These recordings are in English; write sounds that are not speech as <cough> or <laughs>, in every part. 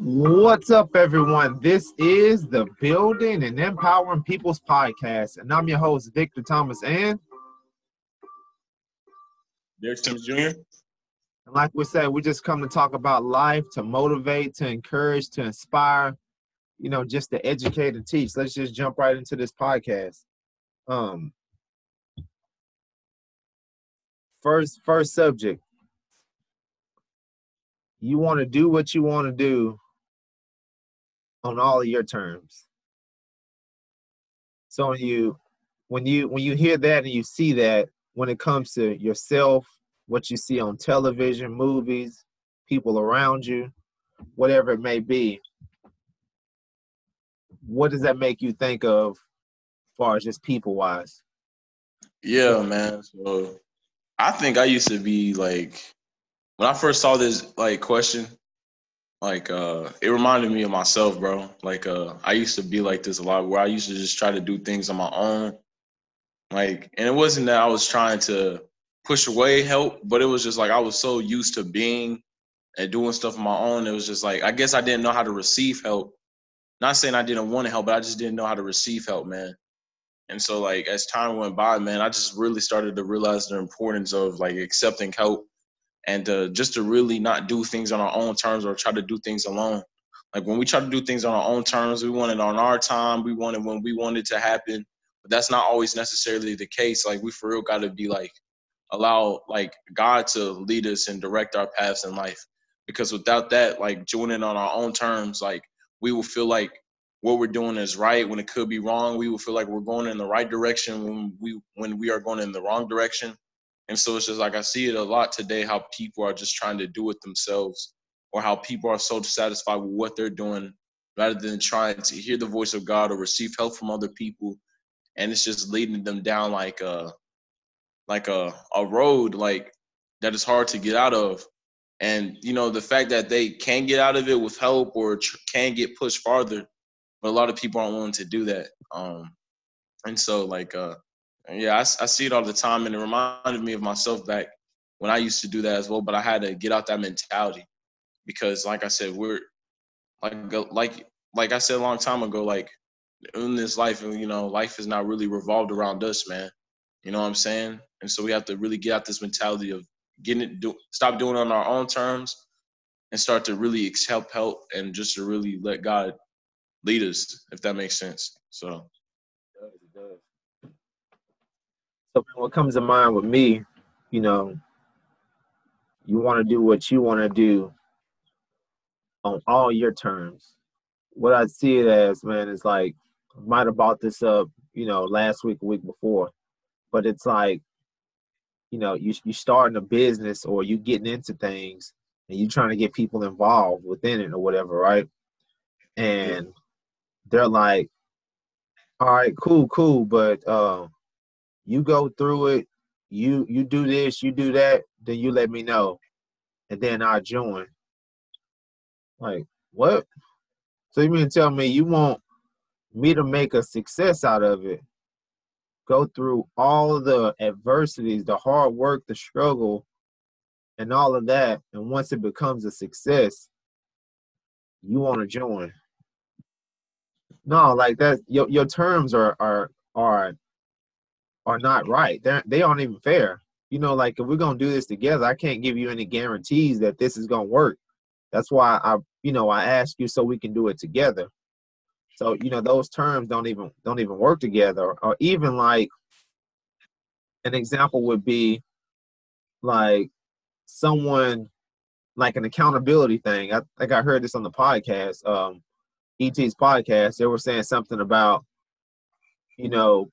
What's up, everyone? This is the Building and Empowering People's Podcast, and I'm your host, Victor Thomas. And Derek Sims Jr. And like we said, we just come to talk about life, to motivate, to encourage, to inspire, you know, just to educate and teach. Let's just jump right into this podcast. Um, first, first subject. You want to do what you want to do on all of your terms. So when you when you when you hear that and you see that when it comes to yourself, what you see on television, movies, people around you, whatever it may be, what does that make you think of as far as just people wise? Yeah, man. So I think I used to be like when I first saw this like question, like uh it reminded me of myself bro. Like uh i used to be like this a lot where i used to just try to do things on my own. Like and it wasn't that i was trying to push away help but it was just like i was so used to being and doing stuff on my own. It was just like i guess i didn't know how to receive help. Not saying i didn't want to help but i just didn't know how to receive help man. And so like as time went by man i just really started to realize the importance of like accepting help and uh, just to really not do things on our own terms or try to do things alone. Like when we try to do things on our own terms, we want it on our time. We want it when we want it to happen, but that's not always necessarily the case. Like we for real got to be like allow like God to lead us and direct our paths in life. Because without that, like doing it on our own terms, like we will feel like what we're doing is right when it could be wrong. We will feel like we're going in the right direction when we when we are going in the wrong direction. And so it's just like I see it a lot today how people are just trying to do it themselves or how people are so satisfied with what they're doing rather than trying to hear the voice of God or receive help from other people. And it's just leading them down like a like a, a road like that is hard to get out of. And you know the fact that they can get out of it with help or tr- can get pushed farther, but a lot of people aren't willing to do that. Um, and so like uh, yeah, I, I see it all the time, and it reminded me of myself back when I used to do that as well. But I had to get out that mentality because, like I said, we're like like like I said a long time ago, like in this life, and you know, life is not really revolved around us, man. You know what I'm saying? And so we have to really get out this mentality of getting it, do, stop doing it on our own terms, and start to really help help and just to really let God lead us, if that makes sense. So. So what comes to mind with me, you know, you want to do what you want to do on all your terms. What I see it as, man, is like I might have bought this up, you know, last week, week before, but it's like, you know, you you starting a business or you getting into things and you trying to get people involved within it or whatever, right? And they're like, all right, cool, cool, but uh, you go through it, you you do this, you do that, then you let me know, and then I join. Like what? So you mean tell me you want me to make a success out of it? Go through all the adversities, the hard work, the struggle, and all of that, and once it becomes a success, you want to join. No, like that. Your your terms are are are are not right. They're, they aren't even fair. You know, like if we're gonna do this together, I can't give you any guarantees that this is gonna work. That's why I, you know, I ask you so we can do it together. So you know, those terms don't even don't even work together. Or even like an example would be like someone like an accountability thing. I think I heard this on the podcast, um, ET's podcast. They were saying something about, you know,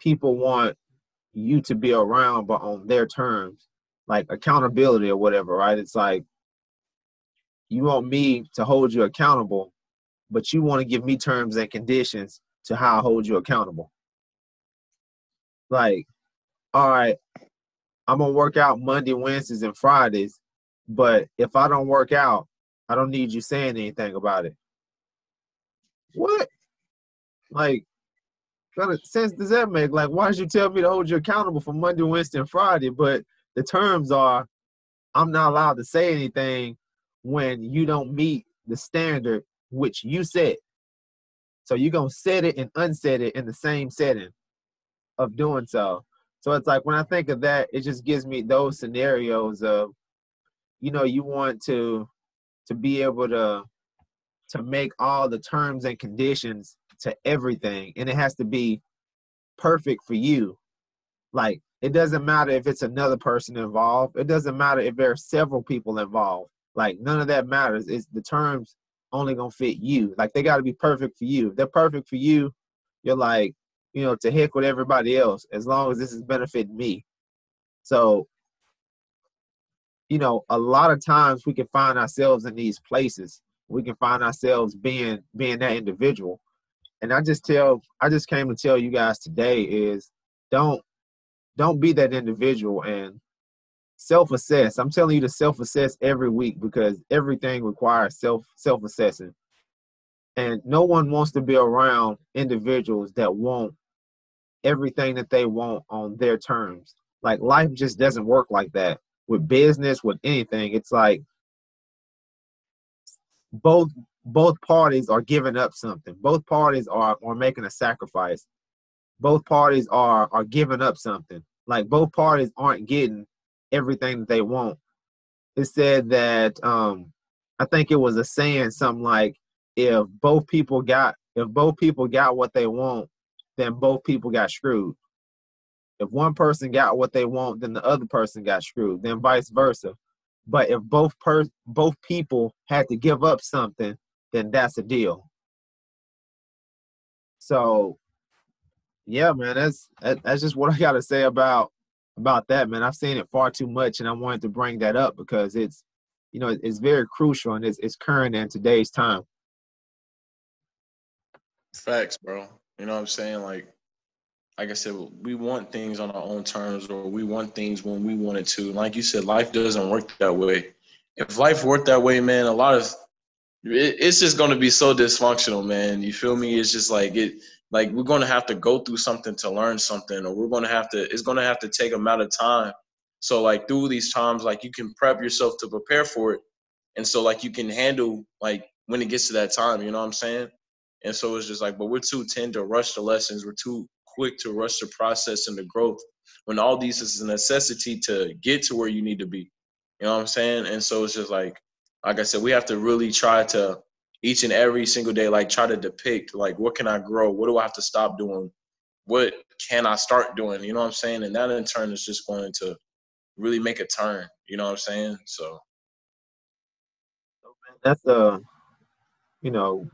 people want you to be around but on their terms like accountability or whatever right? It's like you want me to hold you accountable but you want to give me terms and conditions to how i hold you accountable. Like all right i'm gonna work out monday wednesdays and fridays but if i don't work out i don't need you saying anything about it. What? Like of sense does that make? Like, why did you tell me to hold you accountable for Monday, Wednesday, and Friday? But the terms are, I'm not allowed to say anything when you don't meet the standard which you set. So you're gonna set it and unset it in the same setting of doing so. So it's like when I think of that, it just gives me those scenarios of, you know, you want to to be able to to make all the terms and conditions to everything, and it has to be perfect for you. Like it doesn't matter if it's another person involved. It doesn't matter if there are several people involved. Like none of that matters. It's the terms only gonna fit you. Like they gotta be perfect for you. If they're perfect for you, you're like, you know, to heck with everybody else as long as this is benefiting me. So, you know, a lot of times we can find ourselves in these places. We can find ourselves being being that individual. And I just tell I just came to tell you guys today is don't don't be that individual and self-assess. I'm telling you to self-assess every week because everything requires self self-assessing. And no one wants to be around individuals that want everything that they want on their terms. Like life just doesn't work like that. With business, with anything, it's like both both parties are giving up something. Both parties are are making a sacrifice. Both parties are are giving up something. Like both parties aren't getting everything that they want. It said that um I think it was a saying something like if both people got if both people got what they want, then both people got screwed. If one person got what they want, then the other person got screwed, then vice versa. But if both per both people had to give up something, then that's a deal. So, yeah, man, that's that's just what I got to say about about that, man. I've seen it far too much, and I wanted to bring that up because it's, you know, it's very crucial and it's, it's current in today's time. Facts, bro. You know what I'm saying? Like, like I said, we want things on our own terms, or we want things when we want it to. Like you said, life doesn't work that way. If life worked that way, man, a lot of it, it's just going to be so dysfunctional, man. You feel me? It's just like it. Like we're going to have to go through something to learn something, or we're going to have to. It's going to have to take amount of time. So like through these times, like you can prep yourself to prepare for it, and so like you can handle like when it gets to that time. You know what I'm saying? And so it's just like, but we're too tend to rush the lessons. We're too quick to rush the process and the growth when all these is a necessity to get to where you need to be. You know what I'm saying? And so it's just like, like I said, we have to really try to each and every single day, like try to depict, like, what can I grow? What do I have to stop doing? What can I start doing? You know what I'm saying? And that in turn is just going to really make a turn. You know what I'm saying? So that's a, you know,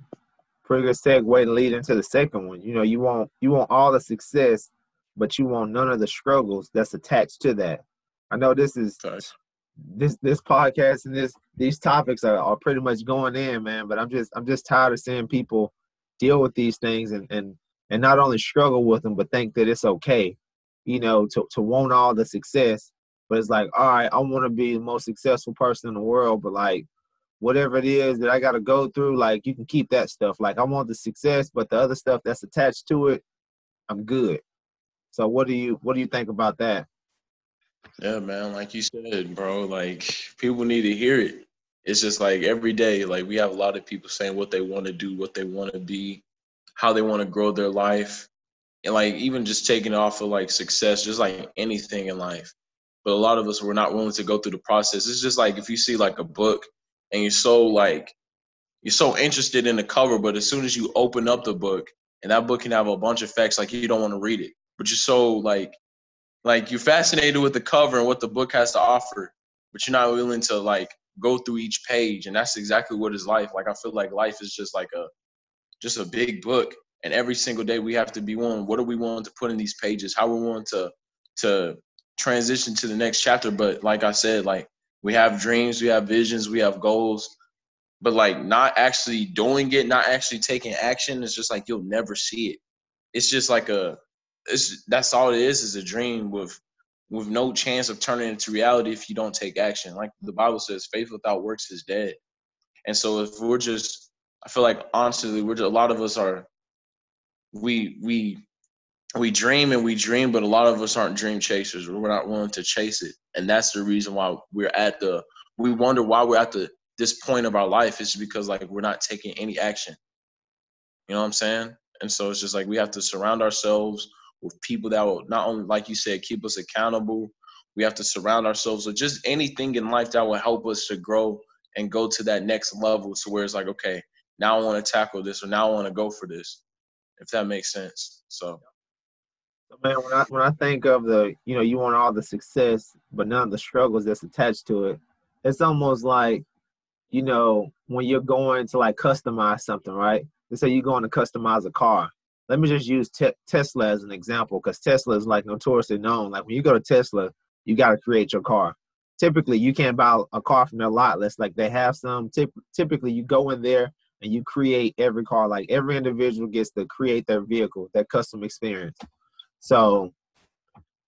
pretty good segue to lead into the second one. You know, you want you want all the success, but you want none of the struggles that's attached to that. I know this is this this podcast and this these topics are, are pretty much going in, man. But I'm just I'm just tired of seeing people deal with these things and and and not only struggle with them, but think that it's okay, you know, to to want all the success. But it's like, all right, I want to be the most successful person in the world, but like whatever it is that I got to go through, like you can keep that stuff. Like I want the success, but the other stuff that's attached to it, I'm good. So what do you what do you think about that? Yeah, man, like you said, bro, like people need to hear it. It's just like every day, like we have a lot of people saying what they want to do, what they want to be, how they want to grow their life. And like even just taking off of like success, just like anything in life. But a lot of us were not willing to go through the process. It's just like if you see like a book and you're so like you're so interested in the cover, but as soon as you open up the book and that book can have a bunch of facts, like you don't want to read it, but you're so like like you're fascinated with the cover and what the book has to offer, but you're not willing to like go through each page, and that's exactly what is life. Like I feel like life is just like a just a big book, and every single day we have to be willing. What are we willing to put in these pages? How we want to to transition to the next chapter? But like I said, like we have dreams, we have visions, we have goals, but like not actually doing it, not actually taking action, it's just like you'll never see it. It's just like a it's that's all it is is a dream with with no chance of turning into reality if you don't take action. Like the mm-hmm. Bible says, faith without works is dead. And so if we're just I feel like honestly, we're just, a lot of us are we we we dream and we dream, but a lot of us aren't dream chasers. We're not willing to chase it, and that's the reason why we're at the. We wonder why we're at the this point of our life is because like we're not taking any action. You know what I'm saying? And so it's just like we have to surround ourselves with people that will not only, like you said, keep us accountable. We have to surround ourselves with just anything in life that will help us to grow and go to that next level to where it's like, okay, now I want to tackle this or now I want to go for this, if that makes sense. So, man, when I when I think of the, you know, you want all the success, but none of the struggles that's attached to it, it's almost like, you know, when you're going to like customize something, right? Let's say you're going to customize a car. Let me just use te- Tesla as an example because Tesla is like notoriously known. Like when you go to Tesla, you got to create your car. Typically, you can't buy a car from their lot list. Like they have some. Tip- typically, you go in there and you create every car. Like every individual gets to create their vehicle, their custom experience. So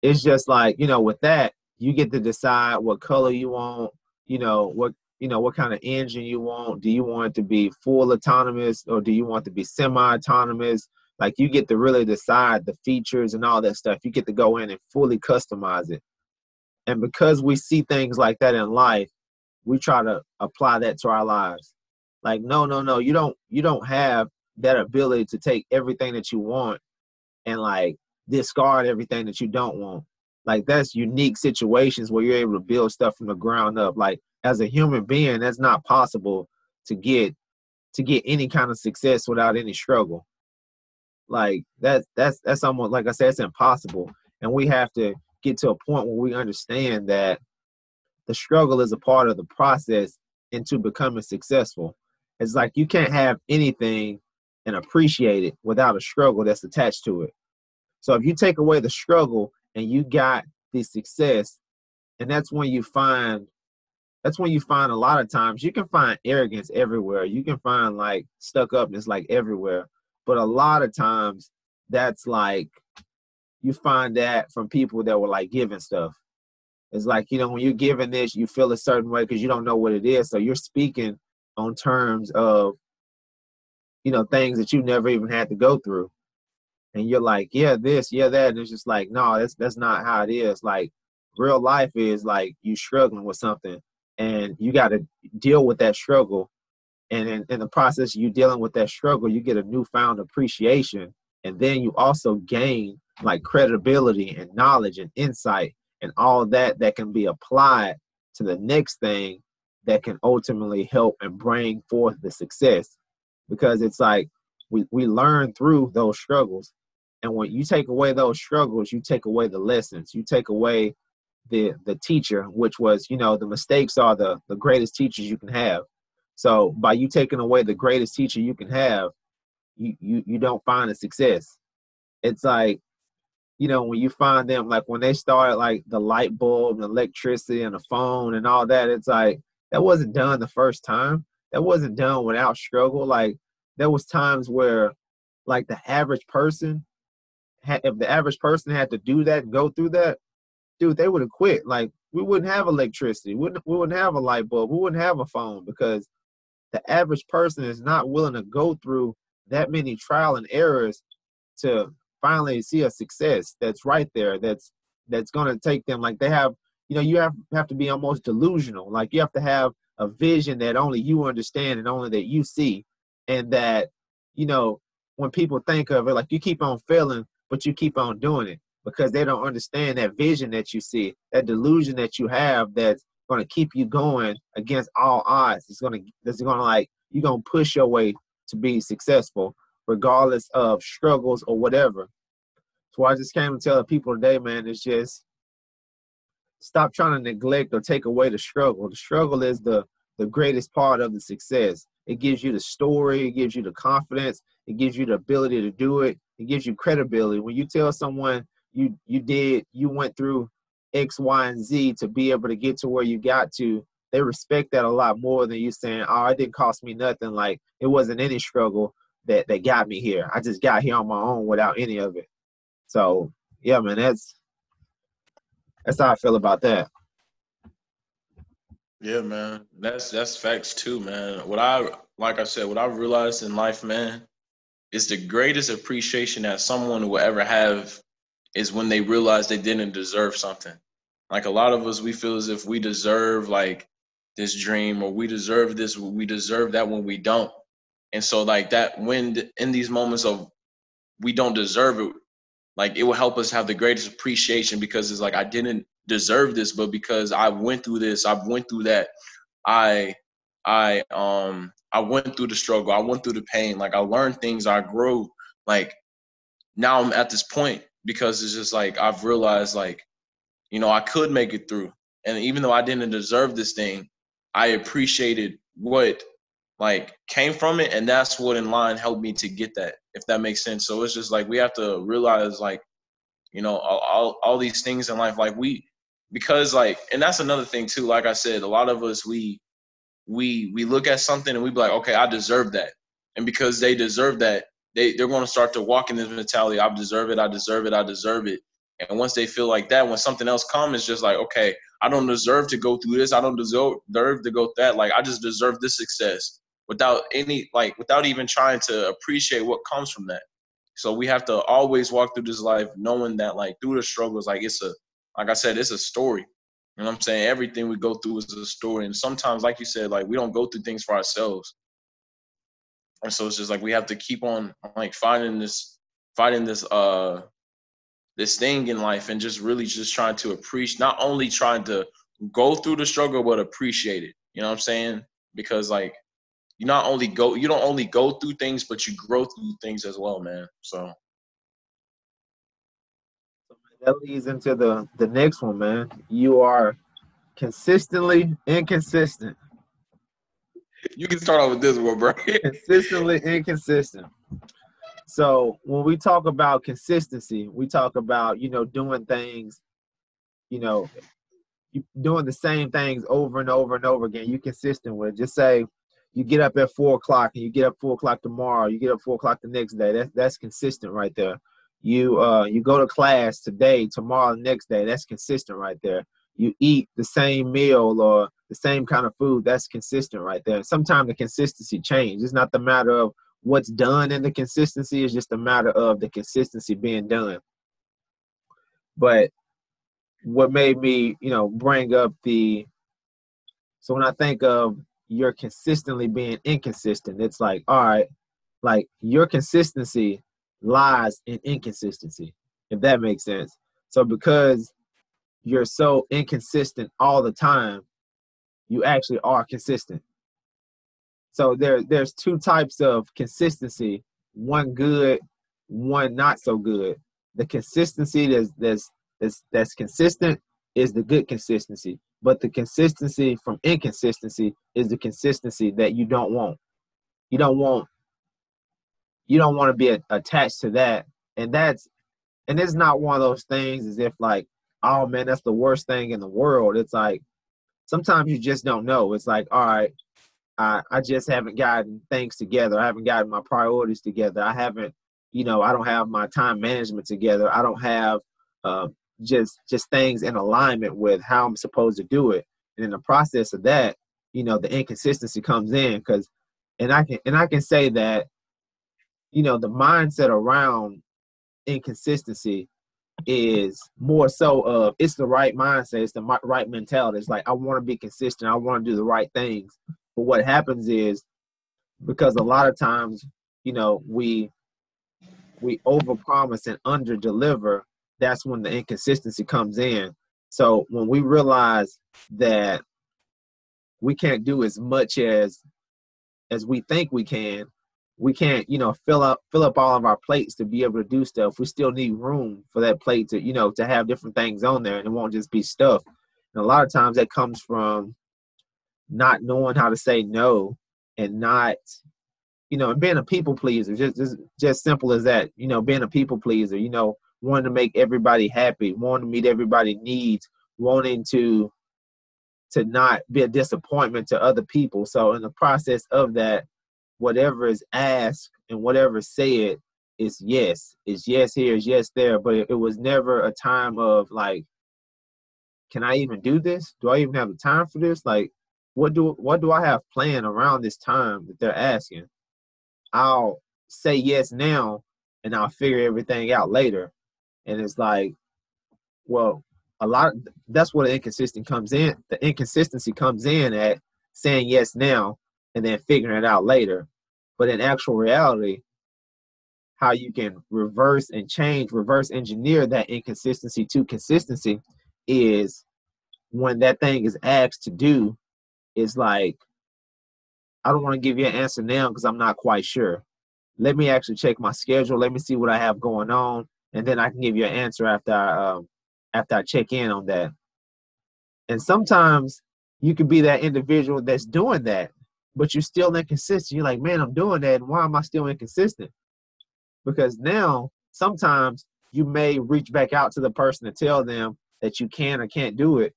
it's just like you know, with that, you get to decide what color you want. You know what you know what kind of engine you want. Do you want it to be full autonomous or do you want to be semi-autonomous? Like you get to really decide the features and all that stuff. You get to go in and fully customize it. And because we see things like that in life, we try to apply that to our lives. Like, no, no, no, you don't you don't have that ability to take everything that you want and like discard everything that you don't want. Like that's unique situations where you're able to build stuff from the ground up. Like as a human being, that's not possible to get to get any kind of success without any struggle. Like that's that's that's almost like I said, it's impossible. And we have to get to a point where we understand that the struggle is a part of the process into becoming successful. It's like you can't have anything and appreciate it without a struggle that's attached to it. So if you take away the struggle and you got the success, and that's when you find that's when you find a lot of times you can find arrogance everywhere. You can find like stuck upness like everywhere. But a lot of times that's like you find that from people that were like giving stuff. It's like, you know, when you're giving this, you feel a certain way because you don't know what it is. So you're speaking on terms of, you know, things that you never even had to go through. And you're like, yeah, this, yeah, that. And it's just like, no, that's that's not how it is. Like real life is like you struggling with something and you got to deal with that struggle. And in, in the process, you dealing with that struggle, you get a newfound appreciation. And then you also gain like credibility and knowledge and insight and all that that can be applied to the next thing that can ultimately help and bring forth the success. Because it's like we, we learn through those struggles. And when you take away those struggles you take away the lessons. You take away the the teacher which was you know the mistakes are the the greatest teachers you can have so by you taking away the greatest teacher you can have you you, you don't find a success it's like you know, when you find them, like when they started like the light bulb and electricity and the phone and all that, it's like that wasn't done the first time. That wasn't done without struggle. Like there was times where like the average person had, if the average person had to do that and go through that, dude, they would have quit. Like we wouldn't have electricity. We wouldn't, we wouldn't have a light bulb. We wouldn't have a phone because the average person is not willing to go through that many trial and errors to finally see a success that's right there that's that's going to take them like they have you know you have have to be almost delusional. Like you have to have a vision that only you understand and only that you see. And that you know when people think of it like you keep on failing but you keep on doing it because they don't understand that vision that you see that delusion that you have that's going to keep you going against all odds it's going to it's going to like you're going to push your way to be successful regardless of struggles or whatever. So I just came to tell the people today, man, it's just stop trying to neglect or take away the struggle. The struggle is the the greatest part of the success. It gives you the story, it gives you the confidence, it gives you the ability to do it, it gives you credibility. When you tell someone you you did, you went through X, Y, and Z to be able to get to where you got to, they respect that a lot more than you saying, "Oh, it didn't cost me nothing." Like it wasn't any struggle that that got me here. I just got here on my own without any of it. So yeah, man, that's that's how I feel about that. Yeah, man, that's that's facts too, man. What I like I said, what I realized in life, man, is the greatest appreciation that someone will ever have is when they realize they didn't deserve something. Like a lot of us, we feel as if we deserve like this dream or we deserve this we deserve that when we don't and so like that when in these moments of we don't deserve it like it will help us have the greatest appreciation because it's like i didn't deserve this but because i went through this i went through that i i um i went through the struggle i went through the pain like i learned things i grew like now i'm at this point because it's just like i've realized like you know i could make it through and even though i didn't deserve this thing I appreciated what like came from it, and that's what in line helped me to get that. If that makes sense. So it's just like we have to realize like, you know, all all, all these things in life, like we because like and that's another thing too like i said a lot of us we we we look at something and we be like okay i deserve that and because they deserve that they they're going to start to walk in this mentality i deserve it i deserve it i deserve it and once they feel like that when something else comes it's just like okay I don't deserve to go through this. I don't deserve to go that. Like I just deserve this success without any like without even trying to appreciate what comes from that. So we have to always walk through this life knowing that like through the struggles, like it's a like I said, it's a story. You know what I'm saying? Everything we go through is a story. And sometimes, like you said, like we don't go through things for ourselves. And so it's just like we have to keep on like fighting this fighting this uh this thing in life and just really just trying to appreciate not only trying to go through the struggle but appreciate it. You know what i'm saying? Because like you not only go you don't only go through things but you grow through things as well man. So. That leads into the the next one man. You are consistently inconsistent you can start off with this one bro <laughs> consistently inconsistent so when we talk about consistency, we talk about, you know, doing things, you know, doing the same things over and over and over again. You're consistent with it. Just say you get up at four o'clock and you get up four o'clock tomorrow, you get up four o'clock the next day. That's that's consistent right there. You uh you go to class today, tomorrow, next day. That's consistent right there. You eat the same meal or the same kind of food. That's consistent right there. Sometimes the consistency changes. It's not the matter of what's done in the consistency is just a matter of the consistency being done. But what made me, you know, bring up the so when I think of you're consistently being inconsistent, it's like, all right, like your consistency lies in inconsistency, if that makes sense. So because you're so inconsistent all the time, you actually are consistent. So there there's two types of consistency, one good, one not so good. The consistency that's that's that's, that's consistent is the good consistency, but the consistency from inconsistency is the consistency that you don't want. You don't want you don't want to be attached to that, and that's and it's not one of those things as if like oh man that's the worst thing in the world. It's like sometimes you just don't know. It's like all right I, I just haven't gotten things together. I haven't gotten my priorities together. I haven't, you know, I don't have my time management together. I don't have uh, just just things in alignment with how I'm supposed to do it. And in the process of that, you know, the inconsistency comes in because, and I can and I can say that, you know, the mindset around inconsistency is more so of it's the right mindset, it's the right mentality. It's like I want to be consistent. I want to do the right things. But what happens is because a lot of times, you know, we we overpromise and underdeliver, that's when the inconsistency comes in. So when we realize that we can't do as much as as we think we can, we can't, you know, fill up fill up all of our plates to be able to do stuff. We still need room for that plate to, you know, to have different things on there and it won't just be stuff. And a lot of times that comes from not knowing how to say no and not you know and being a people pleaser just just just simple as that you know being a people pleaser you know wanting to make everybody happy wanting to meet everybody's needs wanting to to not be a disappointment to other people so in the process of that whatever is asked and whatever said is yes is yes here is yes there but it was never a time of like can i even do this do i even have the time for this like what do what do I have planned around this time that they're asking? I'll say yes now and I'll figure everything out later. And it's like, well, a lot of, that's where the inconsistent comes in. The inconsistency comes in at saying yes now and then figuring it out later. But in actual reality, how you can reverse and change, reverse engineer that inconsistency to consistency is when that thing is asked to do, is like, I don't want to give you an answer now because I'm not quite sure. Let me actually check my schedule. Let me see what I have going on, and then I can give you an answer after I um, after I check in on that. And sometimes you could be that individual that's doing that, but you're still inconsistent. You're like, man, I'm doing that, and why am I still inconsistent? Because now sometimes you may reach back out to the person to tell them that you can or can't do it,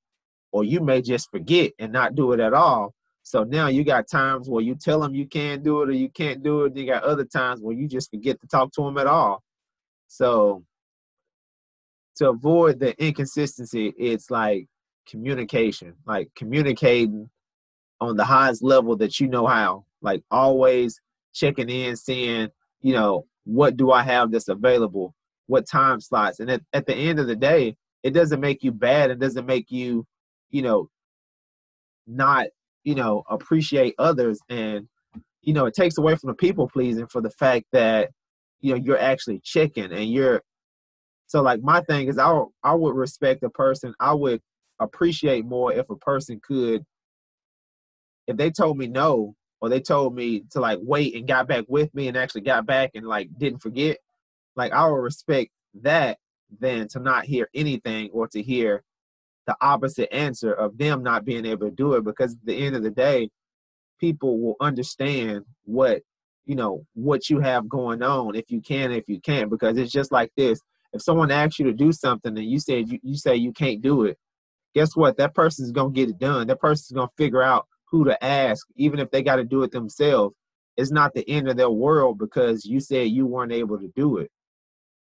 or you may just forget and not do it at all. So now you got times where you tell them you can do it or you can't do it. You got other times where you just forget to talk to them at all. So to avoid the inconsistency, it's like communication, like communicating on the highest level that you know how. Like always checking in, seeing, you know, what do I have that's available? What time slots? And at, at the end of the day, it doesn't make you bad. It doesn't make you, you know, not, you know, appreciate others. And, you know, it takes away from the people pleasing for the fact that, you know, you're actually checking and you're so like my thing is I I would respect a person. I would appreciate more if a person could if they told me no or they told me to like wait and got back with me and actually got back and like didn't forget like i would respect that than to not hear anything or to hear the opposite answer of them not being able to do it because at the end of the day people will understand what you know what you have going on if you can if you can't because it's just like this. If someone asks you to do something and you said you, you say you can't do it guess what? That person's gonna get it done. That person's gonna figure out who to ask, even if they got to do it themselves. It's not the end of their world because you said you weren't able to do it.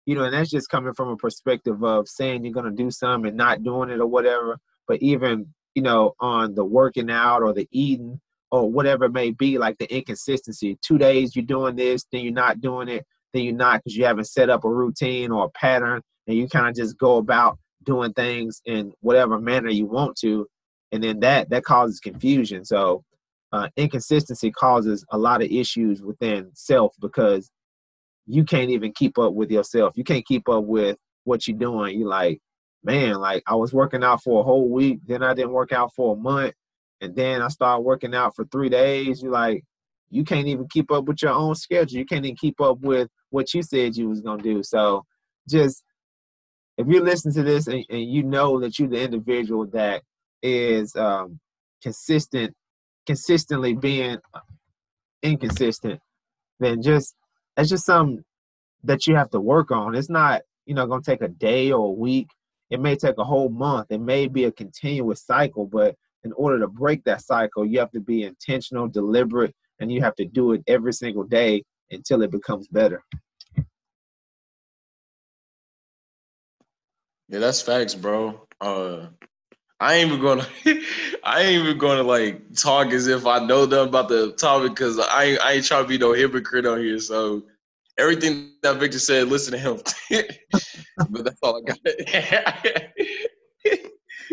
You know, and that's just coming from a perspective of saying you're going to do something and not doing it or whatever. But even, you know, on the working out or the eating or whatever it may be, like the inconsistency. Two days you're doing this, then you're not doing it, then you're not because you haven't set up a routine or a pattern and you kind of just go about doing things in whatever manner you want to and then that that causes confusion. So uh, inconsistency causes a lot of issues within self because you can't even keep up with yourself. You can't keep up with what you're doing. You're like, man, like I was working out for a whole week, then I didn't work out for a month, and then I started working out for three days. You like, you can't even keep up with your own schedule. You can't even keep up with what you said you was gonna do. So just if you listen to this and, and you know that you're the individual that is um, consistent, consistently being inconsistent, then just that's just something that you have to work on. It's not you know going to take a day or a week. It may take a whole month. It may be a continuous cycle, but in order to break that cycle, you have to be intentional, deliberate, and you have to do it every single day until it becomes better. Yeah, that's facts, bro. Uh, I ain't even gonna, <laughs> I ain't even gonna like talk as if I know them about the topic because I ain't, I ain't trying to be no hypocrite on here. So everything that Victor said, listen to him. <laughs> but that's all I got. <laughs> yeah,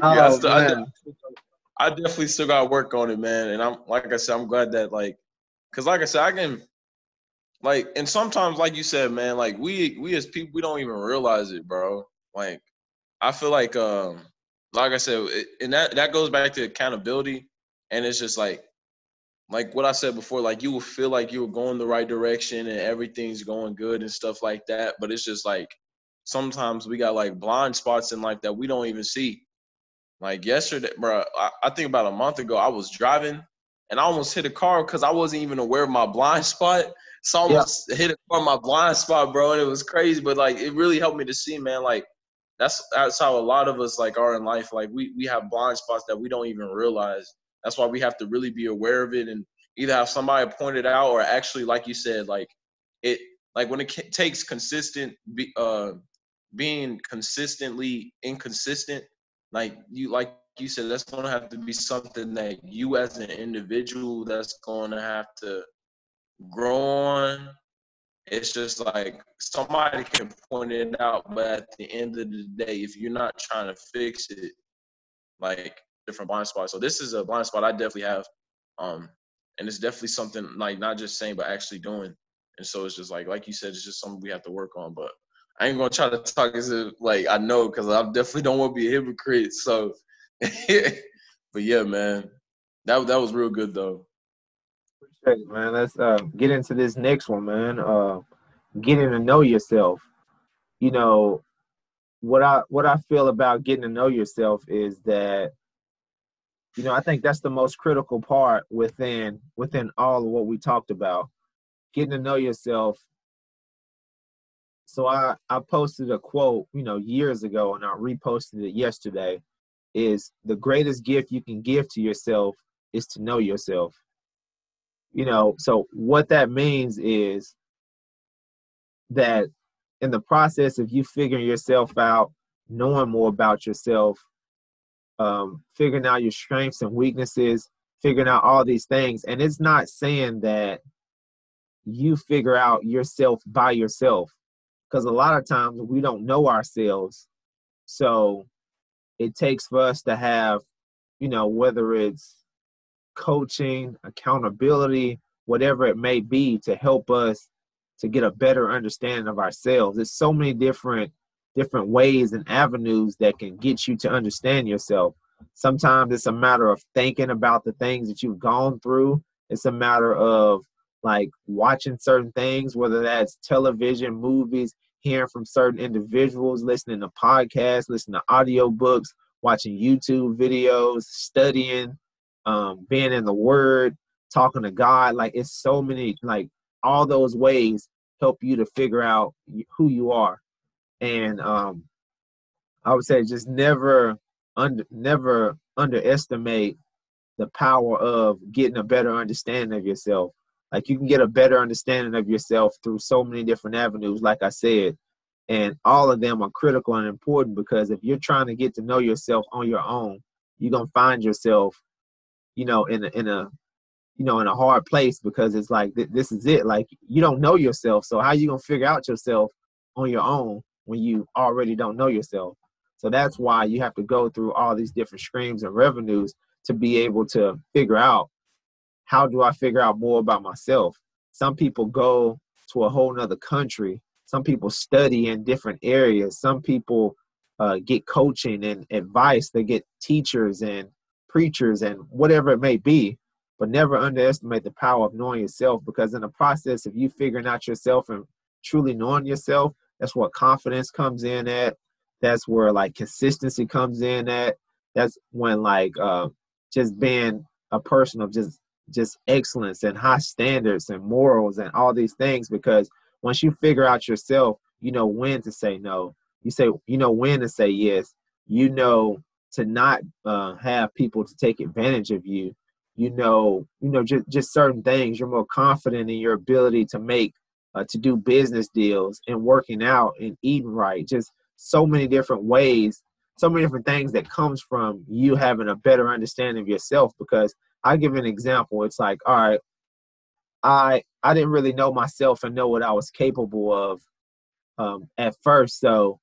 oh, I, still, I, I, definitely still got work on it, man. And I'm like I said, I'm glad that like, cause like I said, I can like, and sometimes like you said, man, like we we as people we don't even realize it, bro. Like I feel like um like I said, it, and that that goes back to accountability, and it's just like, like what I said before, like you will feel like you were going the right direction and everything's going good and stuff like that, but it's just like sometimes we got like blind spots in life that we don't even see. Like yesterday, bro, I, I think about a month ago, I was driving and I almost hit a car because I wasn't even aware of my blind <laughs> spot. So I almost yeah. hit a car my blind spot, bro, and it was crazy. But like, it really helped me to see, man. Like, that's that's how a lot of us like are in life. Like we we have blind spots that we don't even realize. That's why we have to really be aware of it and either have somebody point it out or actually, like you said, like it like when it takes consistent be, uh being consistently inconsistent like you like you said that's going to have to be something that you as an individual that's going to have to grow on it's just like somebody can point it out, but at the end of the day, if you're not trying to fix it, like different blind spots. So this is a blind spot I definitely have. Um, and it's definitely something like not just saying but actually doing. And so it's just like like you said, it's just something we have to work on. But I ain't gonna try to talk as if like I know because I definitely don't want to be a hypocrite. So, <laughs> but yeah, man, that that was real good though. Appreciate it, man. Let's uh, get into this next one, man. Uh, getting to know yourself. You know, what I what I feel about getting to know yourself is that you know, I think that's the most critical part within within all of what we talked about. Getting to know yourself. So I I posted a quote, you know, years ago and I reposted it yesterday is the greatest gift you can give to yourself is to know yourself. You know, so what that means is that in the process of you figuring yourself out, knowing more about yourself, um, figuring out your strengths and weaknesses, figuring out all these things. And it's not saying that you figure out yourself by yourself, because a lot of times we don't know ourselves. So it takes for us to have, you know, whether it's coaching, accountability, whatever it may be to help us to get a better understanding of ourselves. There's so many different different ways and avenues that can get you to understand yourself. Sometimes it's a matter of thinking about the things that you've gone through. It's a matter of like watching certain things, whether that's television, movies, hearing from certain individuals, listening to podcasts, listening to audio books, watching YouTube videos, studying, um, being in the Word, talking to God. Like it's so many, like all those ways help you to figure out who you are and um, I would say just never under never underestimate the power of getting a better understanding of yourself. Like you can get a better understanding of yourself through so many different avenues, like I said, and all of them are critical and important because if you're trying to get to know yourself on your own, you're gonna find yourself, you know, in a in a you know in a hard place because it's like th- this is it. Like you don't know yourself, so how you gonna figure out yourself on your own when you already don't know yourself. So that's why you have to go through all these different streams and revenues to be able to figure out how do I figure out more about myself. Some people go to a whole nother country. Some people study in different areas. Some people uh, get coaching and advice. They get teachers and preachers and whatever it may be. But never underestimate the power of knowing yourself because in the process of you figuring out yourself and truly knowing yourself, that's where confidence comes in at. That's where like consistency comes in at. That's when like uh, just being a person of just just excellence and high standards and morals and all these things because once you figure out yourself, you know when to say no. You say you know when to say yes. You know to not uh, have people to take advantage of you. You know, you know just just certain things. You're more confident in your ability to make uh, to do business deals and working out and eating right. Just so many different ways, so many different things that comes from you having a better understanding of yourself. Because I give an example. It's like, all right, I I didn't really know myself and know what I was capable of um, at first. So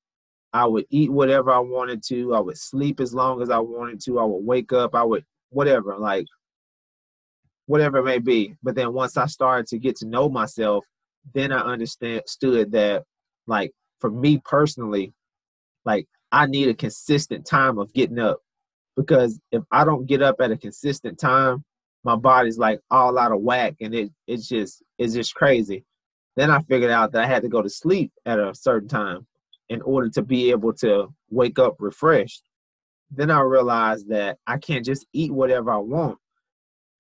I would eat whatever I wanted to. I would sleep as long as I wanted to. I would wake up. I would whatever, like whatever it may be. But then once I started to get to know myself, then I understood that, like, for me personally, like, I need a consistent time of getting up because if I don't get up at a consistent time, my body's like all out of whack and it it's just it's just crazy. Then I figured out that I had to go to sleep at a certain time in order to be able to wake up refreshed. Then I realized that I can't just eat whatever I want.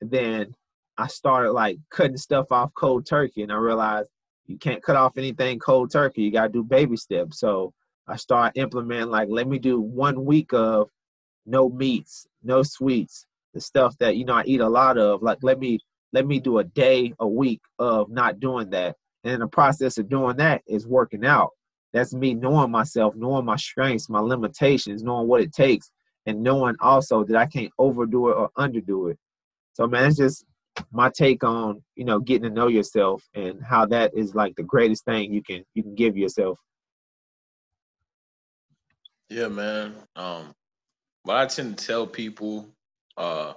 Then I started like cutting stuff off cold turkey and I realized you can't cut off anything cold turkey. You gotta do baby steps. So I start implementing like let me do one week of no meats, no sweets, the stuff that you know I eat a lot of. Like let me let me do a day a week of not doing that. And the process of doing that is working out. That's me knowing myself, knowing my strengths, my limitations, knowing what it takes, and knowing also that I can't overdo it or underdo it. So man, it's just my take on you know getting to know yourself and how that is like the greatest thing you can you can give yourself yeah man um what i tend to tell people uh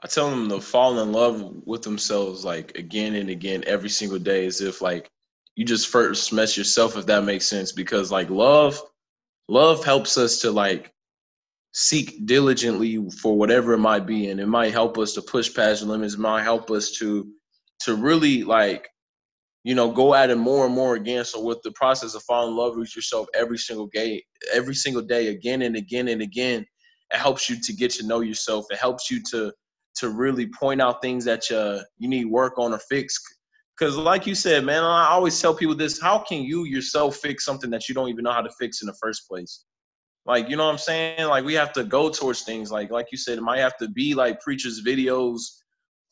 I tell them to fall in love with themselves like again and again every single day as if like you just first mess yourself if that makes sense because like love love helps us to like seek diligently for whatever it might be and it might help us to push past limits it might help us to to really like you know go at it more and more again so with the process of falling in love with yourself every single day every single day again and again and again it helps you to get to know yourself it helps you to to really point out things that you you need work on or fix. Because, like you said, man, I always tell people this: How can you yourself fix something that you don't even know how to fix in the first place? Like, you know what I'm saying? Like, we have to go towards things. Like, like you said, it might have to be like preachers' videos,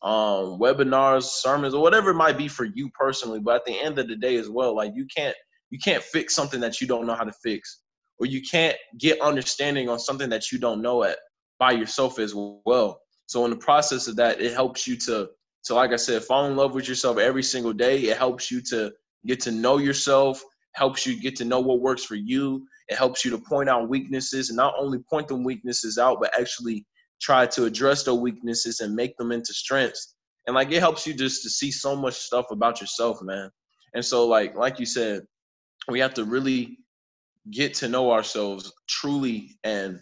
um, webinars, sermons, or whatever it might be for you personally. But at the end of the day, as well, like you can't you can't fix something that you don't know how to fix, or you can't get understanding on something that you don't know at by yourself as well. So in the process of that, it helps you to to like I said, fall in love with yourself every single day. It helps you to get to know yourself, helps you get to know what works for you. It helps you to point out weaknesses and not only point them weaknesses out, but actually try to address those weaknesses and make them into strengths. And like it helps you just to see so much stuff about yourself, man. And so like like you said, we have to really get to know ourselves truly and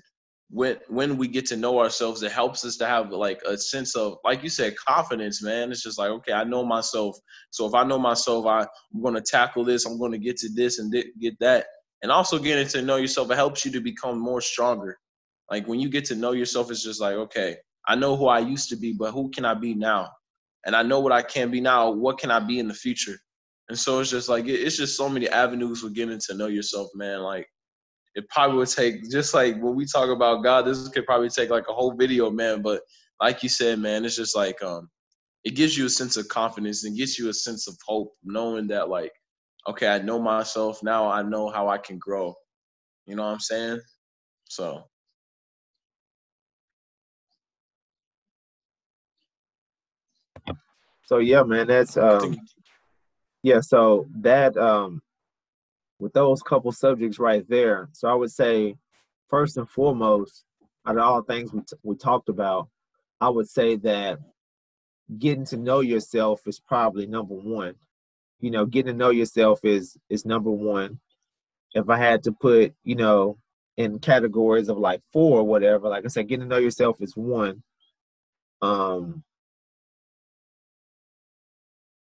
when when we get to know ourselves it helps us to have like a sense of like you said confidence man. It's just like okay i know myself. So if i know myself I, i'm going to tackle this i'm going to get to this and get that. And also getting to know yourself it helps you to become more stronger. Like when you get to know yourself it's just like okay i know who i used to be but who can i be now? And i know what i can be now what can i be in the future? And so it's just like it's just so many avenues for getting to know yourself man. Like it probably would take just like when we talk about God, this could probably take like a whole video, man. But like you said, man, it's just like um it gives you a sense of confidence and gives you a sense of hope, knowing that like, okay, I know myself now, I know how I can grow. You know what I'm saying? So So yeah, man, that's um yeah, so that um with those couple subjects right there. So I would say, first and foremost, out of all things we, t- we talked about, I would say that getting to know yourself is probably number one. You know, getting to know yourself is is number one. If I had to put, you know, in categories of like four or whatever, like I said, getting to know yourself is one. Um,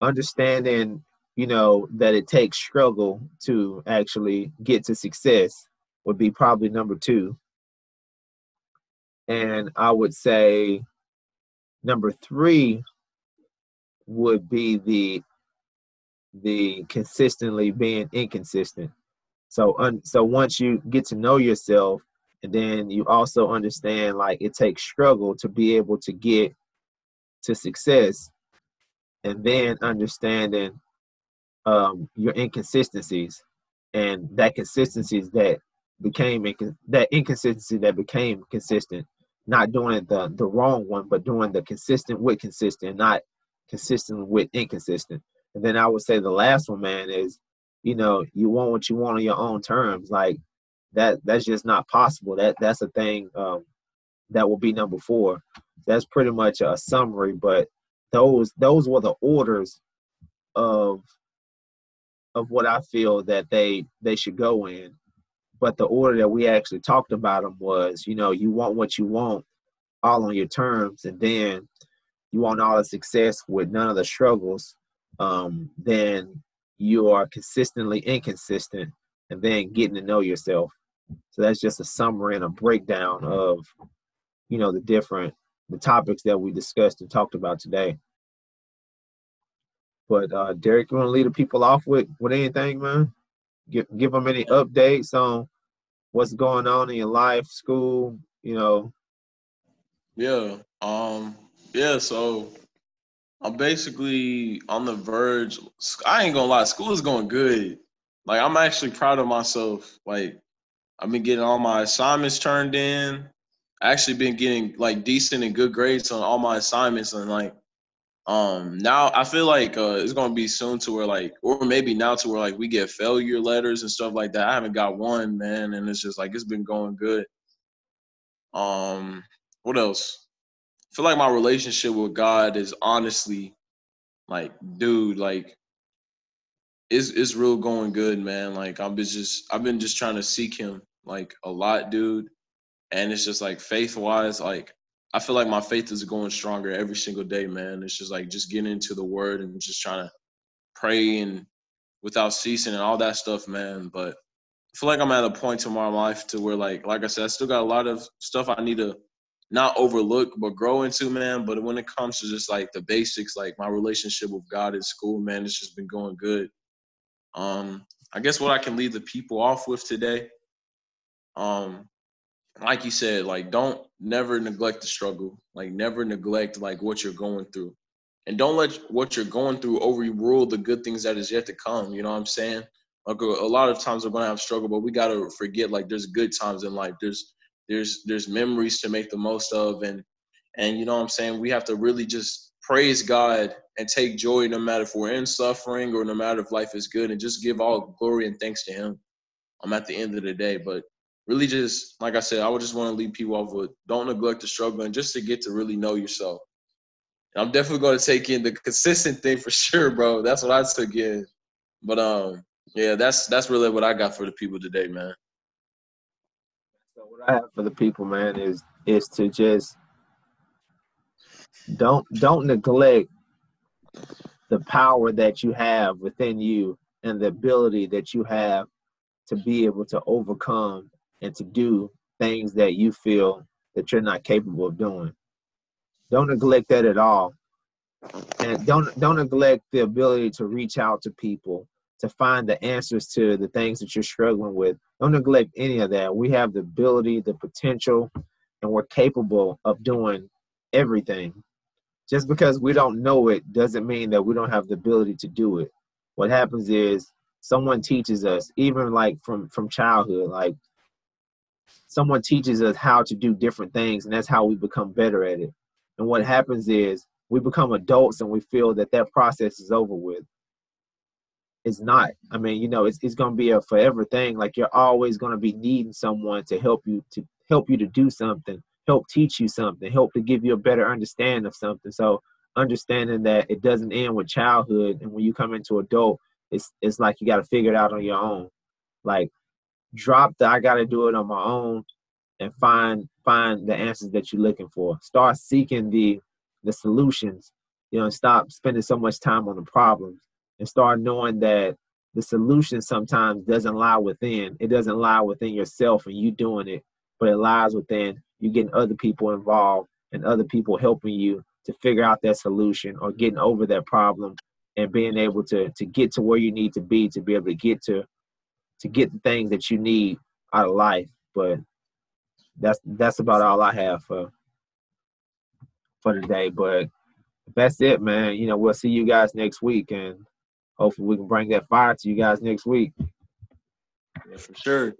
understanding you know, that it takes struggle to actually get to success would be probably number two. And I would say number three would be the the consistently being inconsistent. So un, so once you get to know yourself and then you also understand like it takes struggle to be able to get to success and then understanding um, your inconsistencies. And that consistencies that became inc- that inconsistency that became consistent. Not doing the the wrong one but doing the consistent with consistent not consistent with inconsistent. And then i would say the last one man is you know you want what you want on your own terms. Like that that's just not possible. That that's a thing um, that will be number four. That's pretty much a summary but those those were the orders of of what I feel that they they should go in. But the order that we actually talked about them was, you know, you want what you want all on your terms, and then you want all the success with none of the struggles. Um, then you are consistently inconsistent, and then getting to know yourself. So that's just a summary and a breakdown of, you know, the different the topics that we discussed and talked about today. But uh, Derek, you want to lead the people off with with anything, man? Give give them any updates on what's going on in your life, school, you know. Yeah. Um. Yeah. So I'm basically on the verge. I ain't gonna lie, school is going good. Like I'm actually proud of myself. Like I've been getting all my assignments turned in. I actually been getting like decent and good grades on all my assignments, and like um, now I feel like uh, it's gonna be soon to where like, or maybe now to where like we get failure letters and stuff like that. I haven't got one, man, and it's just like it's been going good. Um, what else? feel like my relationship with God is honestly like, dude, like it's it's real going good, man. Like I've just I've been just trying to seek him like a lot, dude. And it's just like faith wise, like I feel like my faith is going stronger every single day, man. It's just like just getting into the word and just trying to pray and without ceasing and all that stuff, man. But I feel like I'm at a point in my life to where like like I said, I still got a lot of stuff I need to not overlook but grow into, man. But when it comes to just like the basics, like my relationship with God in school, man, it's just been going good. Um, I guess what I can leave the people off with today, um, like you said, like don't never neglect the struggle. Like never neglect like what you're going through. And don't let what you're going through overrule the good things that is yet to come. You know what I'm saying? Like a, a lot of times we're gonna have struggle, but we gotta forget like there's good times in life. There's there's there's memories to make the most of and and you know what I'm saying? We have to really just praise God and take joy no matter if we're in suffering or no matter if life is good and just give all glory and thanks to him. I'm at the end of the day. But really just like I said, I would just want to leave people off with don't neglect the struggle and just to get to really know yourself. And I'm definitely going to take in the consistent thing for <laughs> sure, bro. That's what I took in. But um, yeah, that's that's really what I got for the people today, man. So what I have for the people, man, is is to just don't don't neglect the power that you have within you and the ability that you have to be able to overcome and to do things that you feel that you're not capable of doing. Don't neglect that at all. And don't don't neglect the ability to reach out to people to find the answers to the things that you're struggling with. Don't neglect any of that. We have the ability, the potential, and we're capable of doing everything. Just because we don't know it doesn't mean that we don't have the ability to do it. What happens is someone teaches us, even like from from childhood, like someone teaches us how to do different things and that's how we become better at it. And what happens is we become adults and we feel that that process is over with. It's not. I mean you know it's, it's going to be a forever thing. Like you're always going to be needing someone to help you to help you to do something help teach you something help to give you a better understanding of something. So understanding that it doesn't end with childhood and when you come into adult it's it's like you got to figure it out on your own. Like drop the I got to do it on my own and find find the answers that you're looking for. Start seeking the the solutions. You know, stop spending so much time on the problems and start knowing that the solution sometimes doesn't lie within. It doesn't lie within yourself and you doing it, but it lies within you getting other people involved and other people helping you to figure out that solution or getting over that problem and being able to to get to where you need to be to be able to get to to get the things that you need out of life. But that's that's about all I have for for today. But that's it, man. You know, we'll see you guys next week, and hopefully we can bring that fire to you guys next week. Yeah, for sure.